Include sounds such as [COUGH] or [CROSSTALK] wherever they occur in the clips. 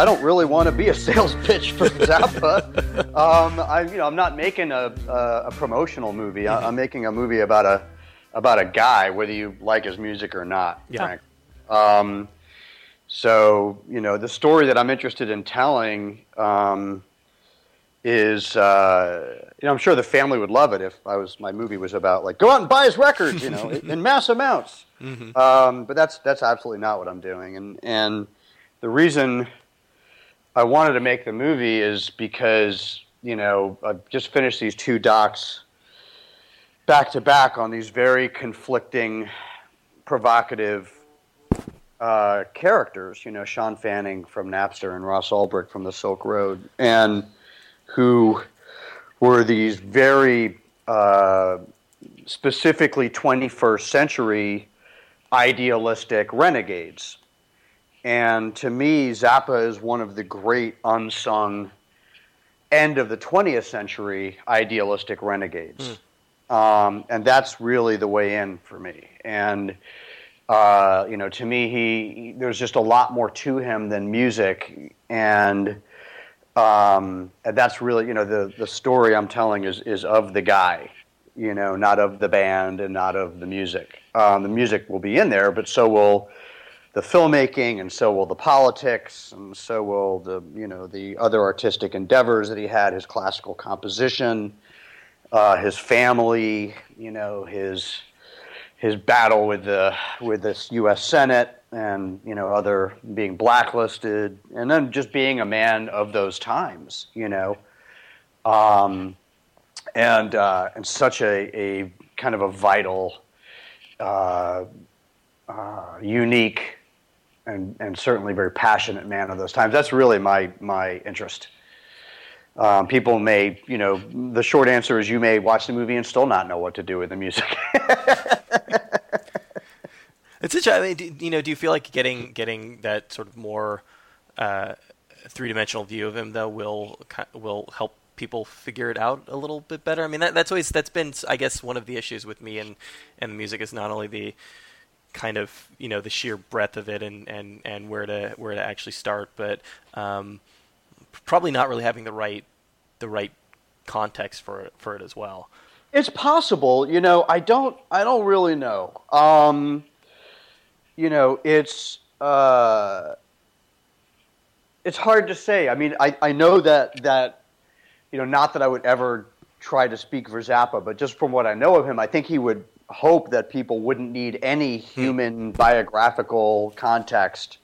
I don't really want to be a sales [LAUGHS] pitch for Zappa. um, I, you know, I'm not making a, a, a promotional movie. I, am making a movie about a about a guy, whether you like his music or not. Yeah. Um, so, you know, the story that I'm interested in telling um, is, uh, you know, I'm sure the family would love it if I was my movie was about like go out and buy his records, you know, [LAUGHS] in mass amounts. Mm-hmm. Um, but that's that's absolutely not what I'm doing, and and the reason I wanted to make the movie is because you know I've just finished these two docs back to back on these very conflicting, provocative uh, characters. You know, Shawn Fanning from Napster and Ross Ulbricht from the Silk Road, and who were these very uh, specifically 21st century idealistic renegades. And to me, Zappa is one of the great unsung end of the 20th century idealistic renegades. Um, and that's really the way in for me. And, uh, you know, to me, he, he- there's just a lot more to him than music. And, um, and that's really, you know, the, the story I'm telling is, is of the guy, you know, not of the band and not of the music. Um, the music will be in there, but so will the filmmaking, and so will the politics, and so will the, you know, the other artistic endeavors that he had, his classical composition, uh, his family, you know, his his battle with the with this U.S. Senate and you know other being blacklisted, and then just being a man of those times, you know, um, and uh, and such a, a kind of a vital, uh, uh, unique, and and certainly very passionate man of those times. That's really my my interest. Um, people may, you know, the short answer is you may watch the movie and still not know what to do with the music. [LAUGHS] It's such. I mean, do, you know, do you feel like getting getting that sort of more uh, three dimensional view of him though will will help people figure it out a little bit better? I mean, that, that's always that's been, I guess, one of the issues with me and and the music is not only the kind of you know the sheer breadth of it and and and where to where to actually start, but um, probably not really having the right the right context for it, for it as well. It's possible, you know. I don't. I don't really know. Um, you know, it's uh, it's hard to say. I mean, I, I know that that you know, not that I would ever try to speak for Zappa, but just from what I know of him, I think he would hope that people wouldn't need any human biographical context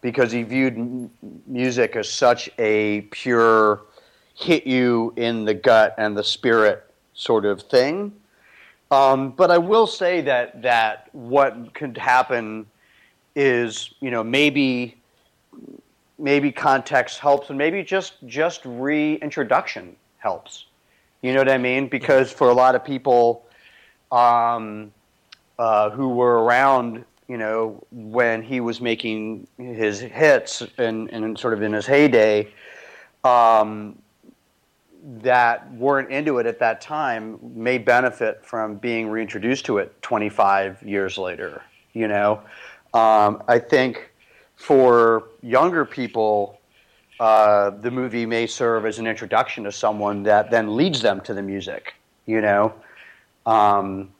because he viewed m- music as such a pure hit you in the gut and the spirit sort of thing. Um, but I will say that that what could happen is you know maybe maybe context helps and maybe just just reintroduction helps. You know what I mean? Because for a lot of people um, uh, who were around, you know, when he was making his hits and, and sort of in his heyday, um, that weren't into it at that time may benefit from being reintroduced to it 25 years later. You know, um, I think for younger people, uh, the movie may serve as an introduction to someone that then leads them to the music. You know, um,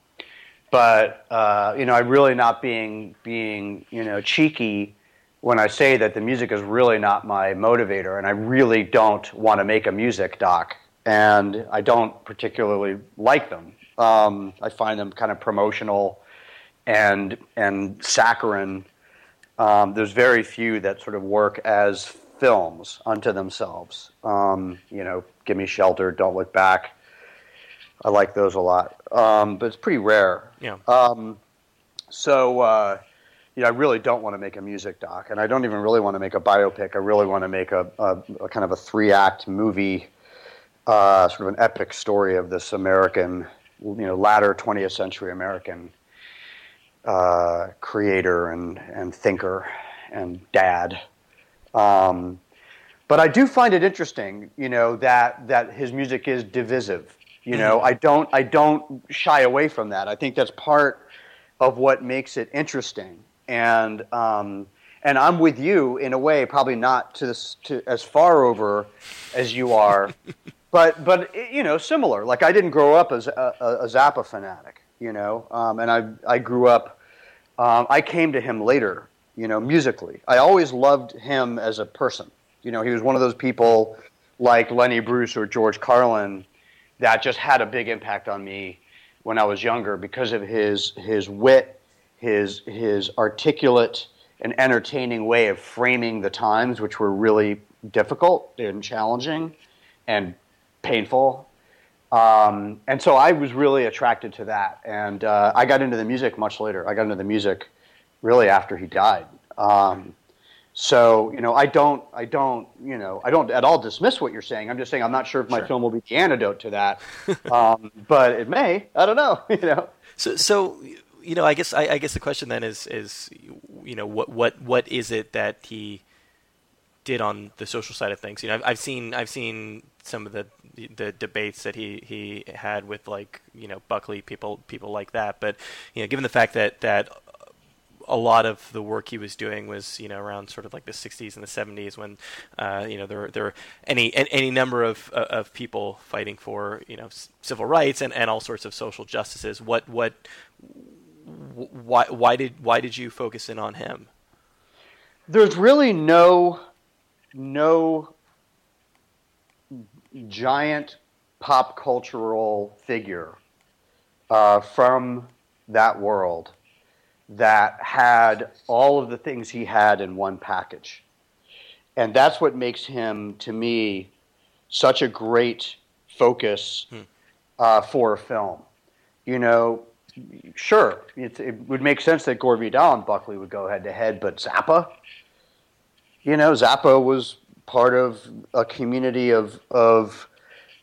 but uh, you know, I'm really not being being you know cheeky when I say that the music is really not my motivator, and I really don't want to make a music doc, and I don't particularly like them. Um, I find them kind of promotional and and saccharine. Um, there's very few that sort of work as films unto themselves. Um, you know, Gimme Shelter, Don't Look Back. I like those a lot, um, but it's pretty rare. Yeah. Um, so, uh, you know, I really don't want to make a music doc, and I don't even really want to make a biopic. I really want to make a, a, a kind of a three-act movie, uh, sort of an epic story of this American, you know, latter 20th century American uh, creator and, and thinker and dad. Um, but I do find it interesting, you know, that that his music is divisive. You know, I don't I don't shy away from that. I think that's part of what makes it interesting. And um, and I'm with you in a way, probably not to this to as far over as you are, [LAUGHS] but but you know, similar. Like I didn't grow up as a, a, a Zappa fanatic, you know, um, and I I grew up. Um, I came to him later, you know, musically. I always loved him as a person. You know, he was one of those people like Lenny Bruce or George Carlin that just had a big impact on me when I was younger because of his his wit, his his articulate and entertaining way of framing the times, which were really difficult and challenging and painful. Um, and so I was really attracted to that, and uh, I got into the music much later. I got into the music really after he died. Um, so you know, I don't, I don't, you know, I don't at all dismiss what you're saying. I'm just saying I'm not sure if my Sure. film will be the antidote to that, [LAUGHS] um, but it may. I don't know. [LAUGHS] You know. So, so you know, I guess I, I guess the question then is is you know what what what is it that he did on the social side of things? You know, I've, I've seen I've seen some of the the debates that he, he had with like you know Buckley people people like that, but you know, given the fact that that a lot of the work he was doing was you know around sort of like the 60s and the 70s when uh, you know there were, there were any any number of uh, of people fighting for you know civil rights and, and all sorts of social justices. What what why why did why did you focus in on him? there's really no no giant pop cultural figure uh, from that world that had all of the things he had in one package. And that's what makes him, to me, such a great focus uh, for a film. You know, sure, it, it would make sense that Gore Vidal and Buckley would go head to head, but Zappa, you know, Zappa was part of a community of of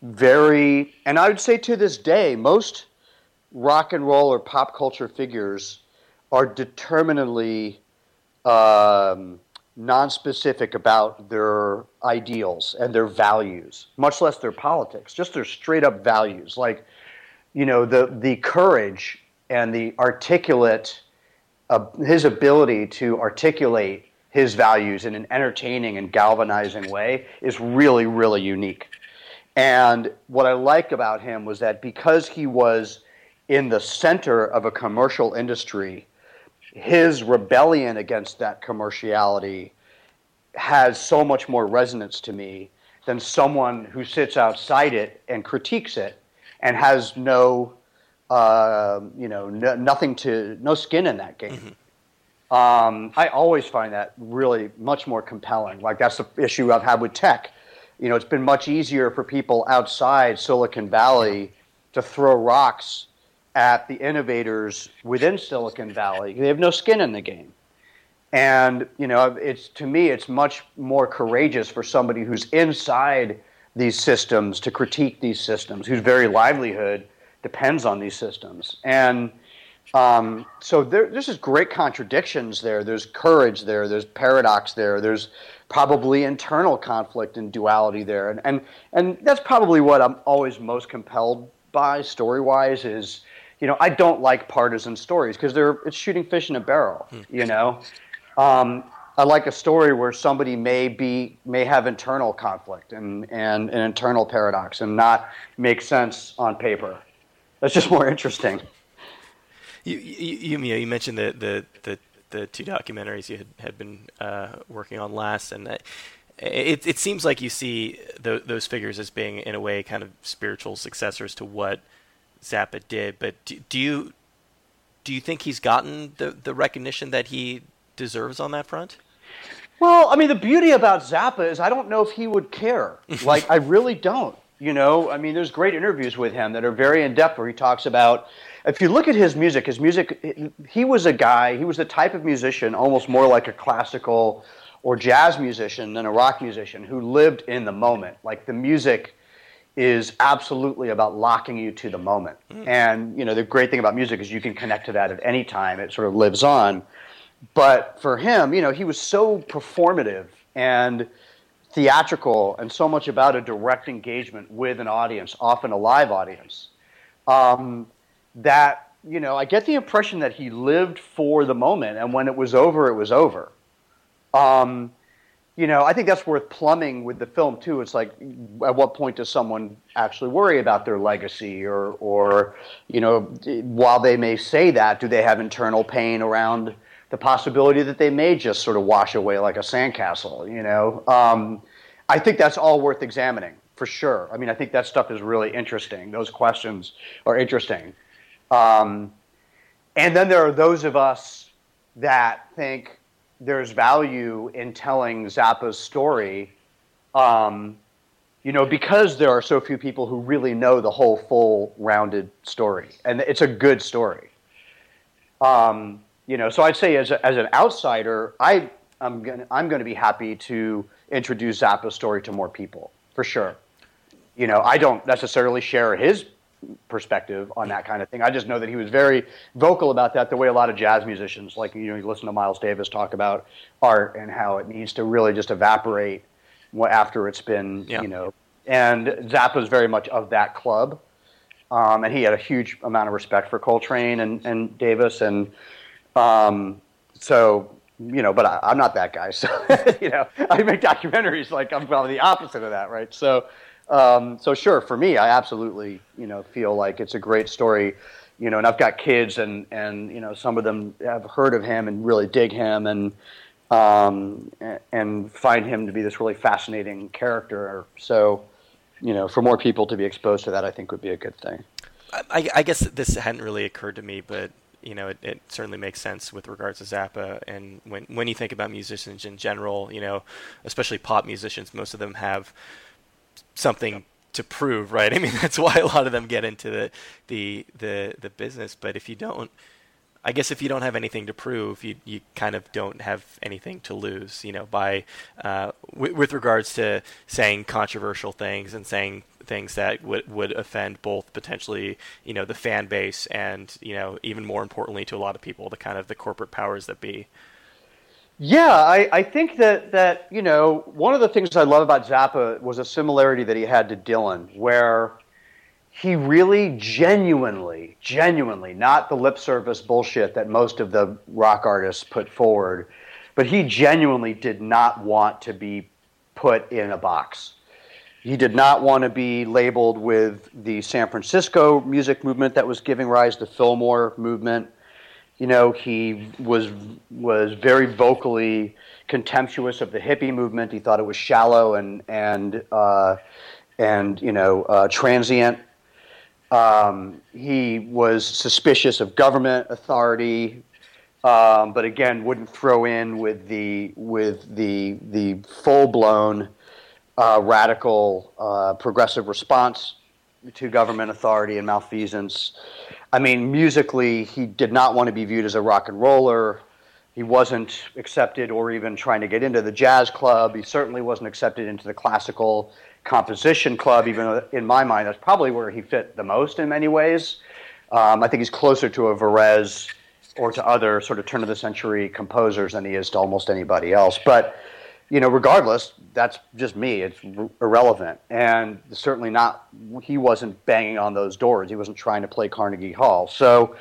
very, and I would say to this day, most rock and roll or pop culture figures are determinedly um, non-specific about their ideals and their values, much less their politics, just their straight up values. Like, you know, the the courage and the articulate, uh, his ability to articulate his values in an entertaining and galvanizing way is really, really unique. And what I like about him was that because he was in the center of a commercial industry, his rebellion against that commerciality has so much more resonance to me than someone who sits outside it and critiques it and has no, uh, you know, no, nothing to, no skin in that game. Um, I always find that really much more compelling. Like that's the issue I've had with tech. You know, it's been much easier for people outside Silicon Valley to throw rocks at the innovators within Silicon Valley. They have no skin in the game. And, you know, it's to me it's much more courageous for somebody who's inside these systems to critique these systems, whose very livelihood depends on these systems. And um, so there, there's just great contradictions there. There's courage there. There's paradox there. There's probably internal conflict and duality there. And, and, and that's probably what I'm always most compelled by story wise is, you know, I don't like partisan stories because they're, it's shooting fish in a barrel, you know. Um, I like a story where somebody may be may have internal conflict and, and an internal paradox and not make sense on paper. That's just more interesting. You you, you, you mentioned the, the, the, the two documentaries you had, had been uh, working on last, and that it it seems like you see tho- those figures as being in a way kind of spiritual successors to what Zappa did. But do, do you do you think he's gotten the the recognition that he deserves on that front? Well, I mean, the beauty about Zappa is I don't know if he would care. [LAUGHS] like, I really don't. You know, I mean, there's great interviews with him that are very in depth where he talks about. If you look at his music, his music, he was a guy, he was the type of musician, almost more like a classical or jazz musician than a rock musician, who lived in the moment. Like, the music is absolutely about locking you to the moment. And, you know, the great thing about music is you can connect to that at any time, it sort of lives on but for him, you know, he was so performative and theatrical and so much about a direct engagement with an audience, often a live audience, um, that, you know, I get the impression that he lived for the moment and when it was over, it was over. Um, you know, I think that's worth plumbing with the film too. It's like, at what point does someone actually worry about their legacy, or, or, you know, while they may say that, do they have internal pain around the possibility that they may just sort of wash away like a sandcastle? You know, um, I think that's all worth examining for sure. I mean, I think that stuff is really interesting. Those questions are interesting. Um, and then there are those of us that think there's value in telling Zappa's story, um, you know, because there are so few people who really know the whole full rounded story, and it's a good story. Um, you know, so I'd say as, a, as an outsider, I I'm gonna I'm gonna be happy to introduce Zappa's story to more people for sure. You know, I don't necessarily share his perspective on that kind of thing. I just know that he was very vocal about that, the way a lot of jazz musicians, like you know, you listen to Miles Davis talk about art and how it needs to really just evaporate after it's been, yeah. you know. And Zappa's very much of that club, um, and he had a huge amount of respect for Coltrane and, and Davis, and um, so you know, but I, am not that guy. So, [LAUGHS] you know, I make documentaries like I'm probably the opposite of that, right? So, um, so sure, for me, I absolutely, you know, feel like it's a great story, you know, and I've got kids and, and, you know, some of them have heard of him and really dig him and, um, and find him to be this really fascinating character. So, you know, for more people to be exposed to that, I think would be a good thing. I, I guess this hadn't really occurred to me, but you know, it, it, certainly makes sense with regards to Zappa. And when when you think about musicians in general, you know, especially pop musicians, most of them have something to prove, right? [LAUGHS] I mean, that's why a lot of them get into the the the, the business. But if you don't, I guess if you don't have anything to prove, you you kind of don't have anything to lose, you know. By uh, w- with regards to saying controversial things and saying things that would would offend both potentially, you know, the fan base and you know, even more importantly to a lot of people, the kind of the corporate powers that be. Yeah, I, I think that, that, you know, one of the things I love about Zappa was a similarity that he had to Dylan, where he really genuinely, genuinely, not the lip service bullshit that most of the rock artists put forward, but he genuinely did not want to be put in a box. He did not want to be labeled with the San Francisco music movement that was giving rise to Fillmore movement you know, he was was very vocally contemptuous of the hippie movement. He thought it was shallow and and uh, and you know uh, transient. Um, he was suspicious of government authority, um, but again wouldn't throw in with the with the the full blown uh, radical uh, progressive response to government authority and malfeasance. I mean, musically, he did not want to be viewed as a rock and roller. He wasn't accepted or even trying to get into the jazz club. He certainly wasn't accepted into the classical composition club, even though, in my mind, that's probably where he fit the most in many ways. Um, I think he's closer to a Varese or to other sort of turn of the century composers than he is to almost anybody else. But you know, regardless, that's just me. It's r- irrelevant, and certainly not. He wasn't banging on those doors. He wasn't trying to play Carnegie Hall. So,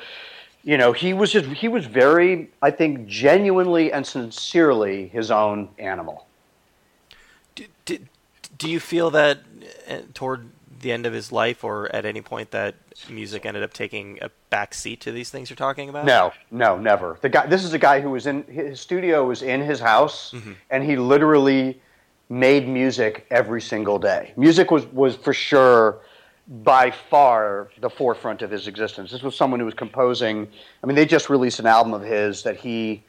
you know, he was just he was very, I think, genuinely and sincerely his own animal. Do, do, do you feel that uh, toward the end of his life, or at any point that music ended up taking a back seat to these things you're talking about? No, no, never. The guy. This is a guy who was in his studio was in his house, mm-hmm. and he literally made music every single day. Music was was for sure by far the forefront of his existence. This was someone who was composing. I mean, they just released an album of his that he,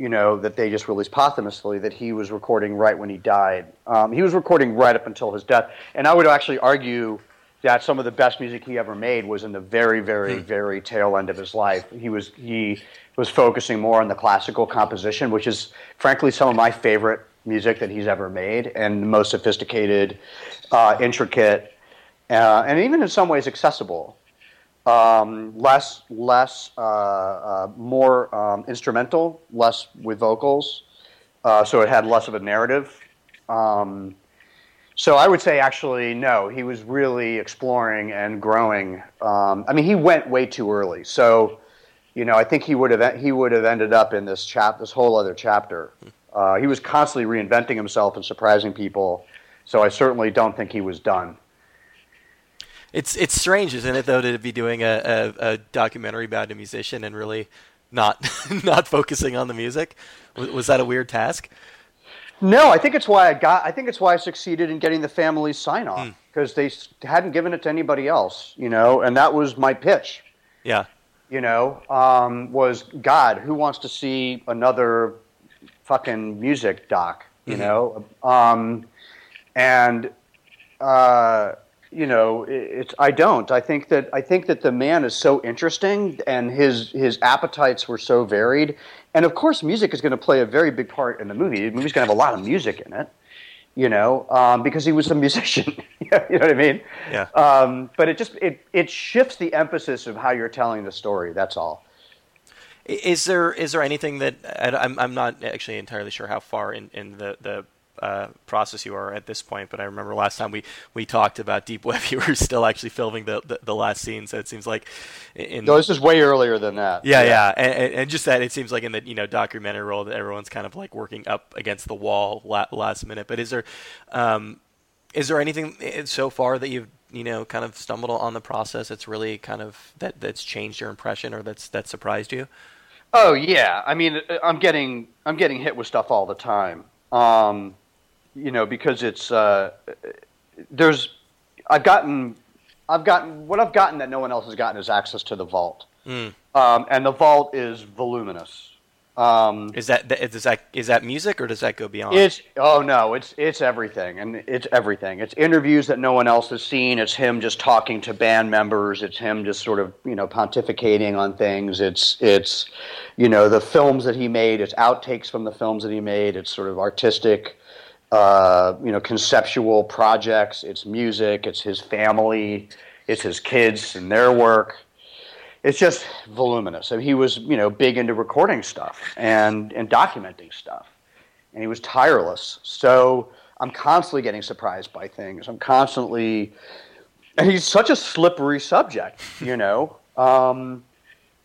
you know, that they just released posthumously that he was recording right when he died. Um, he was recording right up until his death, and I would actually argue that some of the best music he ever made was in the very, very, hmm. very tail end of his life. He was he was focusing more on the classical composition, which is frankly some of my favorite music that he's ever made, and the most sophisticated, uh, intricate, uh, and even in some ways accessible. Um, less, less, uh, uh more um, instrumental, less with vocals, uh, so it had less of a narrative. Um, so I would say actually no. He was really exploring and growing. Um, I mean, he went way too early. So, you know, I think he would have he would have ended up in this chap this whole other chapter Uh, he was constantly reinventing himself and surprising people. So I certainly don't think he was done. It's it's strange, isn't it, though, to be doing a, a, a documentary about a musician and really not [LAUGHS] not focusing on the music. Was, was, that a weird task? No, I think it's why I got. I think it's why I succeeded in getting the family's sign off because hmm. they hadn't given it to anybody else, you know, and that was my pitch. Yeah. You know, um, was God who wants to see another fucking music doc? You mm-hmm. know, um, and. Uh, you know, it's I don't. I think that I think that the man is so interesting, and his his appetites were so varied, and of course, music is going to play a very big part in the movie. The movie's going to have a lot of music in it, you know, um, because he was a [LAUGHS] musician. you know what I mean? Yeah. Um, but it just it it shifts the emphasis of how you're telling the story. That's all. Is there is there anything that I'm I'm not actually entirely sure how far in, in the the uh, process you are at this point. But I remember last time we, we talked about Deep Web, [LAUGHS] you were still actually filming the, the, the last scene. So it seems like in no, this is way earlier than that. Yeah, yeah, yeah. And, and, just that it seems like in the you know documentary role that everyone's kind of like working up against the wall last minute. But is there um, is there anything eh, so far that you've you know kind of stumbled on the process that's really kind of that that's changed your impression or that's that surprised you? Oh yeah, I mean I'm getting I'm getting hit with stuff all the time. Um, you know, because it's uh, there's I've gotten I've gotten what I've gotten that no one else has gotten is access to the vault, mm. um, and the vault is voluminous. Um, is that is that is that music or does that go beyond? It's oh no, it's it's everything, and it's everything. It's interviews that no one else has seen. It's him just talking to band members. It's him just sort of you know pontificating on things. It's it's you know the films that he made. It's outtakes from the films that he made. It's sort of artistic uh, you know, conceptual projects. It's music. It's his family. It's his kids and their work. It's just voluminous. And he was, you know, big into recording stuff and, and documenting stuff. And he was tireless. So I'm constantly getting surprised by things. I'm constantly, and he's such a slippery subject, you know, um,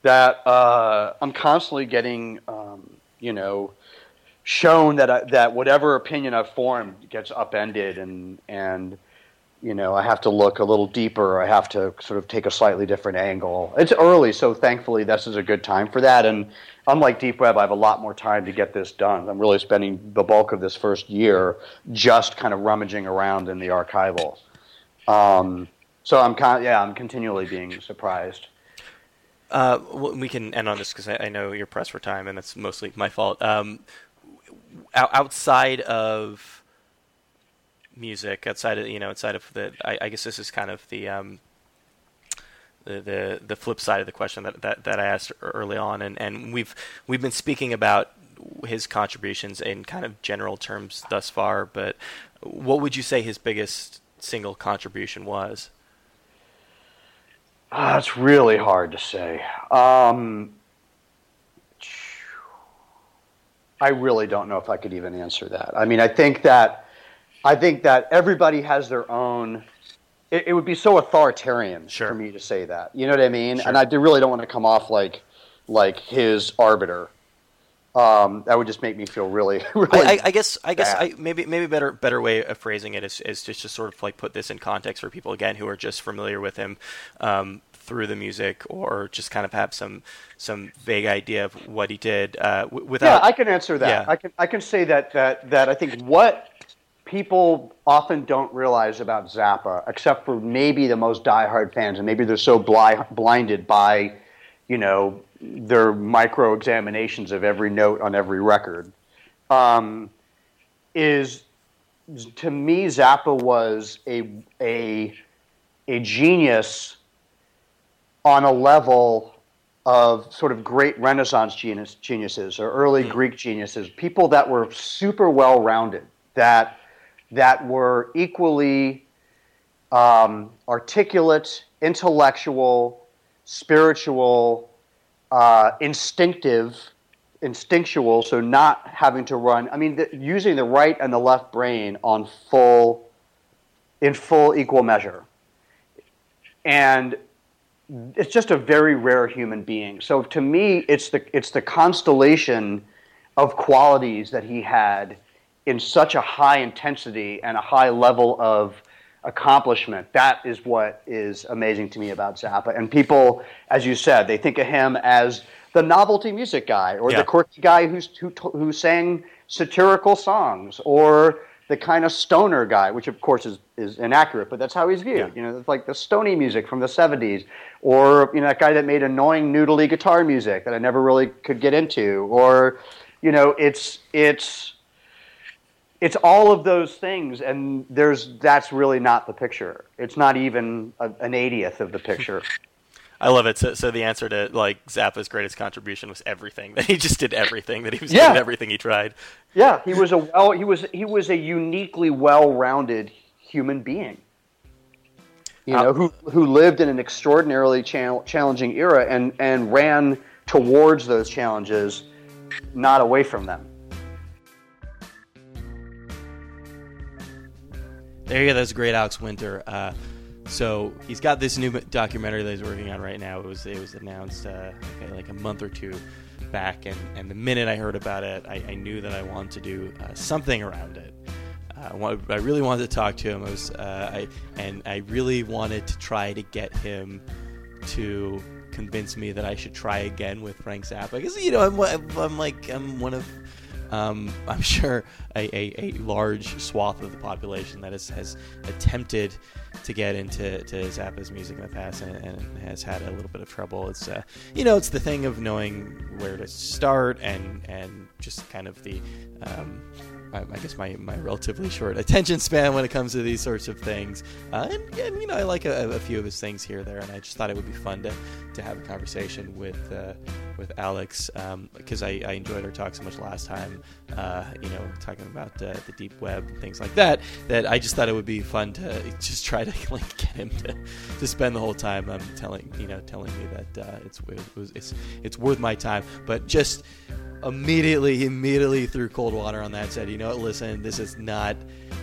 that uh, I'm constantly getting, um, you know, shown that I, that whatever opinion I've formed gets upended, and and you know I have to look a little deeper. I have to sort of take a slightly different angle. It's early, so thankfully this is a good time for that. And unlike Deep Web, I have a lot more time to get this done. I'm really spending the bulk of this first year just kind of rummaging around in the archival. Um, so I'm kind yeah, I'm continually being surprised. Uh, we can end on this because I, I, know you're pressed for time, and it's mostly my fault. Um, outside of music, outside of you know, outside of the, I, I guess this is kind of the um, the, the the flip side of the question that, that, that I asked early on, and, and we've we've been speaking about his contributions in kind of general terms thus far, but what would you say his biggest single contribution was? Uh, it's really hard to say. Um, I really don't know if I could even answer that. I mean, I think that I think that everybody has their own. It, it would be so authoritarian sure. for me to say that. You know what I mean? Sure. And I really don't want to come off like like his arbiter. Um, that would just make me feel really, [LAUGHS] really. I, I guess, I guess, I, maybe, maybe better, better way of phrasing it is, is just to sort of like put this in context for people again who are just familiar with him. Um, through the music or just kind of have some some vague idea of what he did uh, without yeah i can answer that yeah. i can i can say that that that i think what people often don't realize about zappa except for maybe the most diehard fans and maybe they're so bli- blinded by you know their micro examinations of every note on every record um, is to me zappa was a a a genius on a level of sort of great Renaissance genius, geniuses or early mm. Greek geniuses, people that were super well rounded, that that were equally um, articulate, intellectual, spiritual, uh, instinctive, instinctual. So not having to run. I mean, the, using the right and the left brain on full, in full equal measure, and it's just a very rare human being. So to me, it's the it's the constellation of qualities that he had in such a high intensity and a high level of accomplishment. That is what is amazing to me about Zappa. And people, as you said, they think of him as the novelty music guy or Yeah. the quirky guy who's, who, who sang satirical songs or the kind of stoner guy, which of course is, is inaccurate, but that's how he's viewed. Yeah. You know, it's like the stony music from the 70s or, you know, that guy that made annoying noodly guitar music that I never really could get into or, you know, it's, it's, it's all of those things and there's that's really not the picture it's not even a, an 80th of the picture [LAUGHS] I love it. So, so the answer to like Zappa's greatest contribution was everything. That [LAUGHS] he just did everything. That he was Yeah. good at everything he tried. yeah he was a well he was he was a uniquely well-rounded human being you know who who lived in an extraordinarily chal- challenging era and and ran towards those challenges not away from them There you go. That's great, Alex Winter. Uh, so he's got this new documentary that he's working on right now. It was it was announced uh, like a month or two back, and, and the minute I heard about it, I, I knew that I wanted to do uh, something around it. Uh, I really wanted to talk to him. I was, uh, I, and I really wanted to try to get him to convince me that I should try again with Frank Zappa. Because you know, I'm, I'm like I'm one of um, [LAUGHS] I'm sure a, a, a large swath of the population that has, has attempted to get into to Zappa's music in the past and, and has had a little bit of trouble. It's uh, you know it's the thing of knowing where to start and and just kind of the um, I, I guess my, my relatively short attention span when it comes to these sorts of things. Uh, and, and you know I like a, a few of his things here there, and I just thought it would be fun to, to have a conversation with uh, with Alex because I, I enjoyed our talk so much last time. Uh, you know, talking about uh, the deep web and things like that. That I just thought it would be fun to just try to [LAUGHS] like get him to, to spend the whole time um, telling you know telling me that uh, it's it was it's it's worth my time, but just immediately immediately threw cold water on that said you know what listen this is not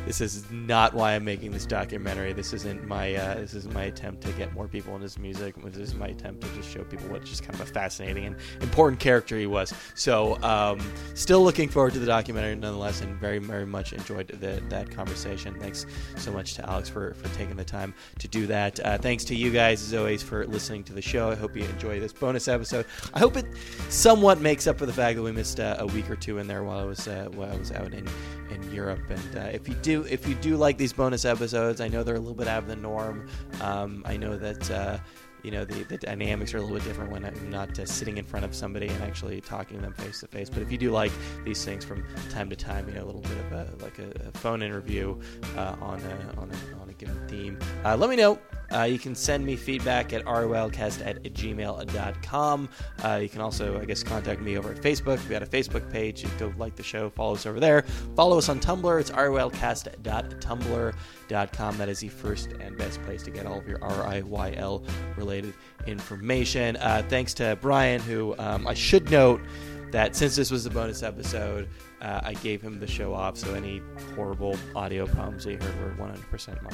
this is not why i'm making this documentary this isn't my uh, this is my attempt to get more people into his music this is my attempt to just show people what just kind of a fascinating and important character he was so um, still looking forward to the documentary nonetheless and very very much enjoyed the, that conversation thanks so much to alex for, for taking the time to do that uh, thanks to you guys as always for listening to the show i hope you enjoy this bonus episode i hope it somewhat makes up for the fact that we missed uh, a week or two in there while I was uh, while I was out in, in Europe. And uh, if you do if you do like these bonus episodes, I know they're a little bit out of the norm. Um, I know that. You know the, the dynamics are a little bit different when I'm not uh, sitting in front of somebody and actually talking to them face to face. But if you do like these things from time to time, you know a little bit of a like a, a phone interview uh, on a on a given theme, uh, let me know. Uh, you can send me feedback at rolcast at gmail.com. Uh, you can also, I guess, contact me over at Facebook. We got a Facebook page. You can go like the show, follow us over there. Follow us on Tumblr. It's rolcast.tumblr.com. That is the first and best place to get all of your RIYL related information. Uh, thanks to Brian, who um, I should note that since this was a bonus episode, uh, I gave him the show off. So any horrible audio problems you heard were 100% my,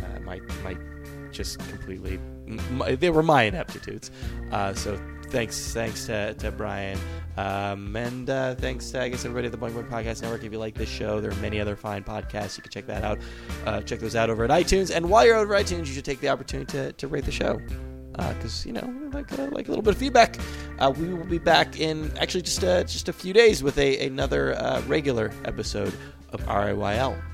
uh, my, my just completely, my, they were my ineptitudes. Uh, so thanks, thanks to, to Brian. Um, and uh, thanks to, I guess, everybody at the Boing Boing Podcast Network. If you like this show, there are many other fine podcasts. You can check that out. Uh, check those out over at iTunes. And while you're over at iTunes, you should take the opportunity to, to rate the show because uh, you know like uh, like a little bit of feedback. Uh, we will be back in actually just uh, just a few days with a another uh, regular episode of RIYL.